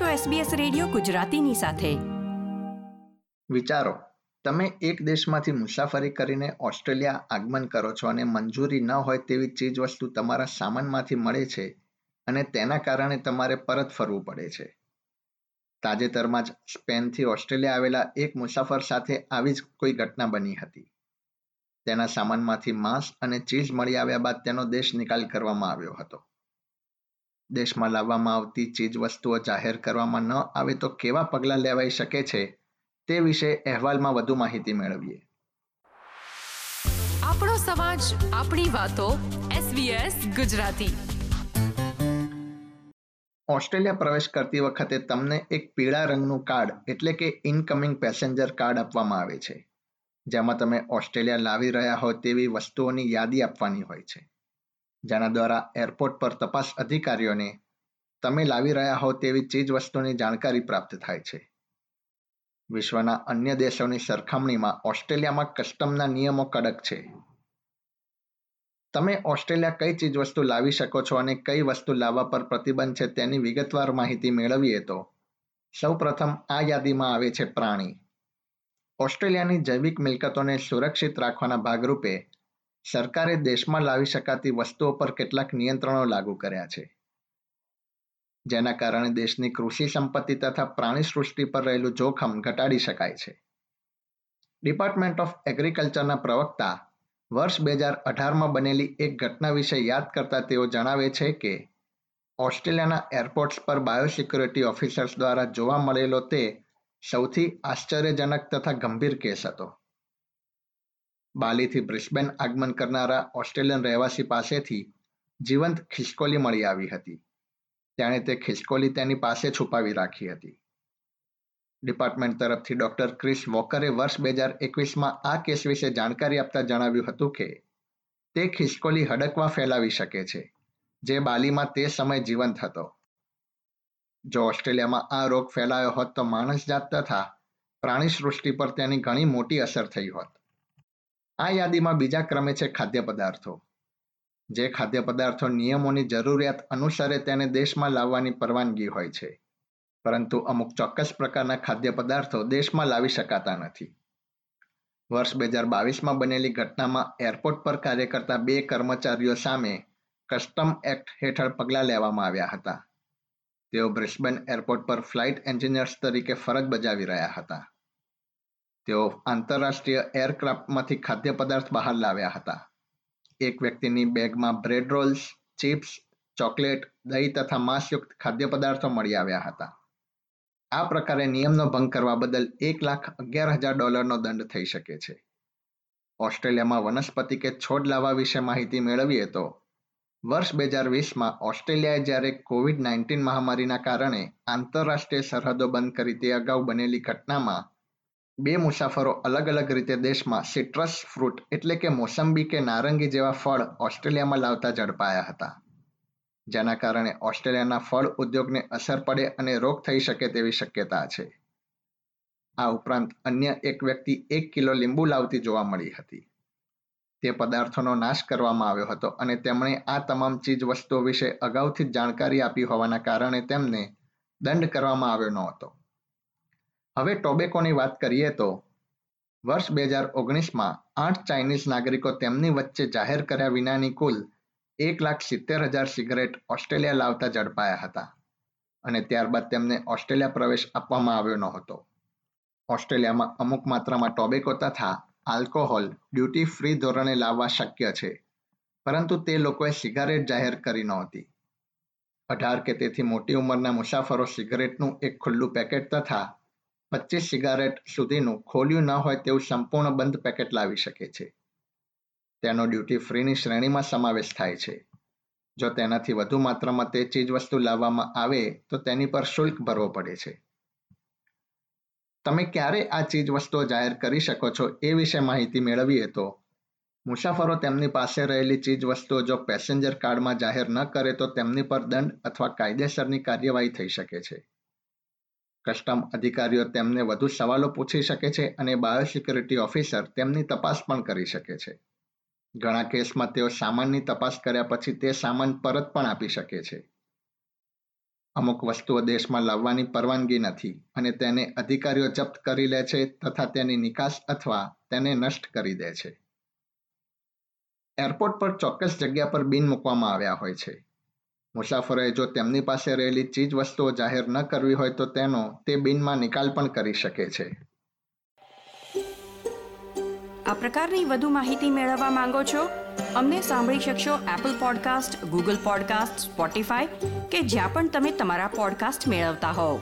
છો SBS radio ગુજરાતીની સાથે. વિચારો, તમે એક દેશમાંથી મુસાફરી કરીને ઓસ્ટ્રેલિયા આગમન કરો છો અને મંજૂરી ન હોય તેવી ચીજ વસ્તુ તમારા સામાનમાંથી મળે છે અને તેના કારણે તમારે પરત ફરવું પડે છે. તાજેતરમાં જ સ્પેનથી ઓસ્ટ્રેલિયા આવેલા એક મુસાફર સાથે આવી જ કોઈ ઘટના બની હતી. તેના સામાનમાંથી માંસ અને ચીઝ મળી આવ્યા બાદ તેનો દેશ નિકાલ કરવામાં આવ્યો હતો. દેશમાં લાવવામાં આવતી ચીજ વસ્તુઓ જાહેર કરવામાં ન આવે તો કેવા પગલાં લેવાઈ શકે છે તે વિશે અહેવાલમાં વધુ માહિતી મેળવીએ. આપણો સમાજ આપણી વાતો SBS ગુજરાતી. ઓસ્ટ્રેલિયા પ્રવેશ કરતી વખતે તમને એક પીળા રંગનું કાર્ડ એટલે કે ઇનકમિંગ પેસેન્જર કાર્ડ આપવામાં આવે છે જેમાં તમે ઓસ્ટ્રેલિયા લાવી રહ્યા હો તેવી વસ્તુઓની યાદી આપવાની હોય છે. જેના દ્વારા એરપોર્ટ પર તપાસ અધિકારીઓને તમે લાવી રહ્યા હો તેવી ચીજ વસ્તુની જાણકારી પ્રાપ્ત થાય છે. વિશ્વના અન્ય દેશોની સરખામણીમાં ઓસ્ટ્રેલિયામાં કસ્ટમના નિયમો કડક છે. તમે ઓસ્ટ્રેલિયા કઈ ચીજ વસ્તુ લાવી શકો છો અને કઈ વસ્તુ લાવવા પર પ્રતિબંધ છે તેની વિગતવાર માહિતી મેળવીએ તો સૌપ્રથમ આ યાદીમાં આવે છે પ્રાણી. ઓસ્ટ્રેલિયાની જૈવિક મિલકતોને સુરક્ષિત રાખવાના ભાગરૂપે સરકારે દેશમાં લાવી શકાતી વસ્તુઓ પર કેટલાક નિયંત્રણો લાગુ કર્યા છે. જેના કારણે દેશની કૃષિ સંપત્તિ તથા પ્રાણી સૃષ્ટિ પર રહેલું જોખમ ઘટાડી શકાય છે. ડિપાર્ટમેન્ટ ઓફ એગ્રીકલ્ચરના પ્રવક્તા વર્ષ બે હજાર અઢારમાં બનેલી એક ઘટના વિશે યાદ કરતા તેઓ જણાવે છે કે, ઓસ્ટ્રેલિયાના એરપોર્ટ્સ પર બાયોસિક્યોરિટી ઓફિસર્સ દ્વારા જોવા મળેલો તે સૌથી આશ્ચર્યજનક તથા ગંભીર કેસ હતો. બાલીથી બ્રિસ્બેન આગમન કરનારા ઓસ્ટ્રેલિયન રહેવાસી પાસેથી જીવંત ખિસકોલી મળી આવી હતી. તેણે તે ખિસકોલી તેની પાસે છુપાવી રાખી હતી. ડિપાર્ટમેન્ટ તરફથી ડોક્ટર ક્રિસ વોકરે વર્ષ બે હજાર એકવીસમાં આ કેસ વિશે જાણકારી આપતા જણાવ્યું હતું કે, તે ખિસકોલી હડકવા ફેલાવી શકે છે, જે બાલીમાં તે સમય જીવંત હતો. જો ઓસ્ટ્રેલિયામાં આ રોગ ફેલાયો હોત તો માણસ જાત તથા પ્રાણી સૃષ્ટિ પર તેની ઘણી મોટી અસર થઈ હોત. આ યાદીમાં બીજા ક્રમે છે ખાદ્ય પદાર્થો. જે ખાદ્ય પદાર્થો નિયમોની જરૂરિયાત અનુસારે તેને દેશમાં લાવવાની પરવાનગી હોય છે. પરંતુ અમુક ચોક્કસ પ્રકારના ખાદ્ય પદાર્થો દેશમાં લાવી શકાતા નથી. વર્ષ બે હજાર બાવીસમાં બનેલી ઘટનામાં એરપોર્ટ પર કાર્ય કરતા બે કર્મચારીઓ સામે કસ્ટમ એક્ટ હેઠળ પગલાં લેવામાં આવ્યા હતા. તેઓ બ્રિસ્બેન એરપોર્ટ પર ફ્લાઇટ એન્જિનિયર્સ તરીકે ફરજ બજાવી રહ્યા હતા. તેઓ આંતરરાષ્ટ્રીય એરક્રાફ્ટમાંથી ખાદ્ય પદાર્થ બહાર લાવ્યા હતા. એક વ્યક્તિની બેગમાં બ્રેડ રોલ્સ, ચિપ્સ, ચોકલેટ, દહીં તથા માંસયુક્ત ખાદ્ય પદાર્થો મળી આવ્યા હતા. આ પ્રકારે નિયમનો ભંગ કરવા બદલ એક લાખ અગિયાર હજાર ડોલરનો દંડ થઈ શકે છે. ઓસ્ટ્રેલિયામાં વનસ્પતિ કે છોડ લાવવા વિશે માહિતી મેળવીએ તો, વર્ષ બે હજાર વીસમાં ઓસ્ટ્રેલિયાએ જ્યારે કોવિડ નાઇન્ટીન મહામારીના કારણે આંતરરાષ્ટ્રીય સરહદો બંધ કરી તે અગાઉ બનેલી ઘટનામાં બે મુસાફરો અલગ અલગ રીતે દેશમાં સિટ્રસ ફ્રૂટ એટલે કે મોસંબી કે નારંગી જેવા ફળ ઓસ્ટ્રેલિયામાં લાવતા ઝડપાયા હતા. જેના કારણે ઓસ્ટ્રેલિયાના ફળ ઉદ્યોગને અસર પડે અને રોગ થઈ શકે તેવી શક્યતા છે. આ ઉપરાંત અન્ય એક વ્યક્તિ એક કિલો લીંબુ લાવતી જોવા મળી હતી. તે પદાર્થોનો નાશ કરવામાં આવ્યો હતો અને તેમણે આ તમામ ચીજ વસ્તુઓ વિશે અગાઉથી જ જાણકારી આપી હોવાના કારણે તેમને દંડ કરવામાં આવ્યો ન હતો. હવે ટોબેકોની વાત કરીએ તો, વર્ષ બે હજાર ઓગણીસમાં આઠ ચાઇનીઝ નાગરિકો તેમની વચ્ચે જાહેર કર્યા વિનાની કુલ એક લાખ સિત્તેર હજાર સિગરેટ ઓસ્ટ્રેલિયા લાવતા ઝડપાયા હતા અને ત્યારબાદ તેમને ઓસ્ટ્રેલિયા પ્રવેશ આપવામાં આવ્યો ન હતો ઓસ્ટ્રેલિયામાં અમુક માત્રામાં ટોબેકો તથા આલ્કોહોલ ડ્યુટી ફ્રી ધોરણે લાવવા શક્ય છે, પરંતુ તે લોકોએ સિગારેટ જાહેર કરી નહોતી. અઢાર કે તેથી મોટી ઉંમરના મુસાફરો સિગરેટનું એક ખુલ્લું પેકેટ તથા પચીસ સિગારેટ સુધીનું ખોલ્યું ન હોય તેવું સંપૂર્ણ બંધ પેકેટ લાવી શકે છે. તેનો ડ્યુટી ફ્રીની શ્રેણીમાં સમાવેશ થાય છે. જો તેનાથી વધુ માત્રામાં તે ચીજ વસ્તુ લાવવામાં આવે, તો તેની પર શુલ્ક ભરવો પડે છે. તમે ક્યારે આ ચીજ વસ્તુઓ જાહેર કરી શકો છો એ વિશે માહિતી મેળવીએ તો, મુસાફરો તેમની પાસે રહેલી ચીજ વસ્તુઓ જો પેસેન્જર કાર્ડમાં જાહેર ન કરે તો તેમની પર દંડ અથવા કાયદેસરની કાર્યવાહી થઈ શકે છે. કસ્ટમ અધિકારીઓ તેમને વધુ સવાલો પૂછી શકે છે અને બાયોસિક્યુરિટી ઓફિસર તેમની તપાસ પણ કરી શકે છે. ઘણા કેસમાં તેઓ સામાનની તપાસ કર્યા પછી તે સામાન પરત પણ આપી શકે છે. અમુક વસ્તુઓ દેશમાં લાવવાની પરવાનગી નથી અને તેને અધિકારીઓ જપ્ત કરી લે છે તથા તેની નિકાસ અથવા તેને નષ્ટ કરી દે છે. એરપોર્ટ પર ચોક્કસ જગ્યા પર બિન મૂકવામાં આવ્યા હોય છે. મુસાફરોએ જો તેમની પાસે રહેલી ચીજ વસ્તુઓ જાહેર ન કરવી હોય તો તેનો તે બિનમાં નિકાલ પણ કરી શકે છે. આ પ્રકારની વધુ માહિતી મેળવવા માંગો છો? અમને સાંભળી શકશો Apple podcast Google podcast Spotify કે જ્યાં પણ તમે તમારા પોડકાસ્ટ મેળવતા હોવ.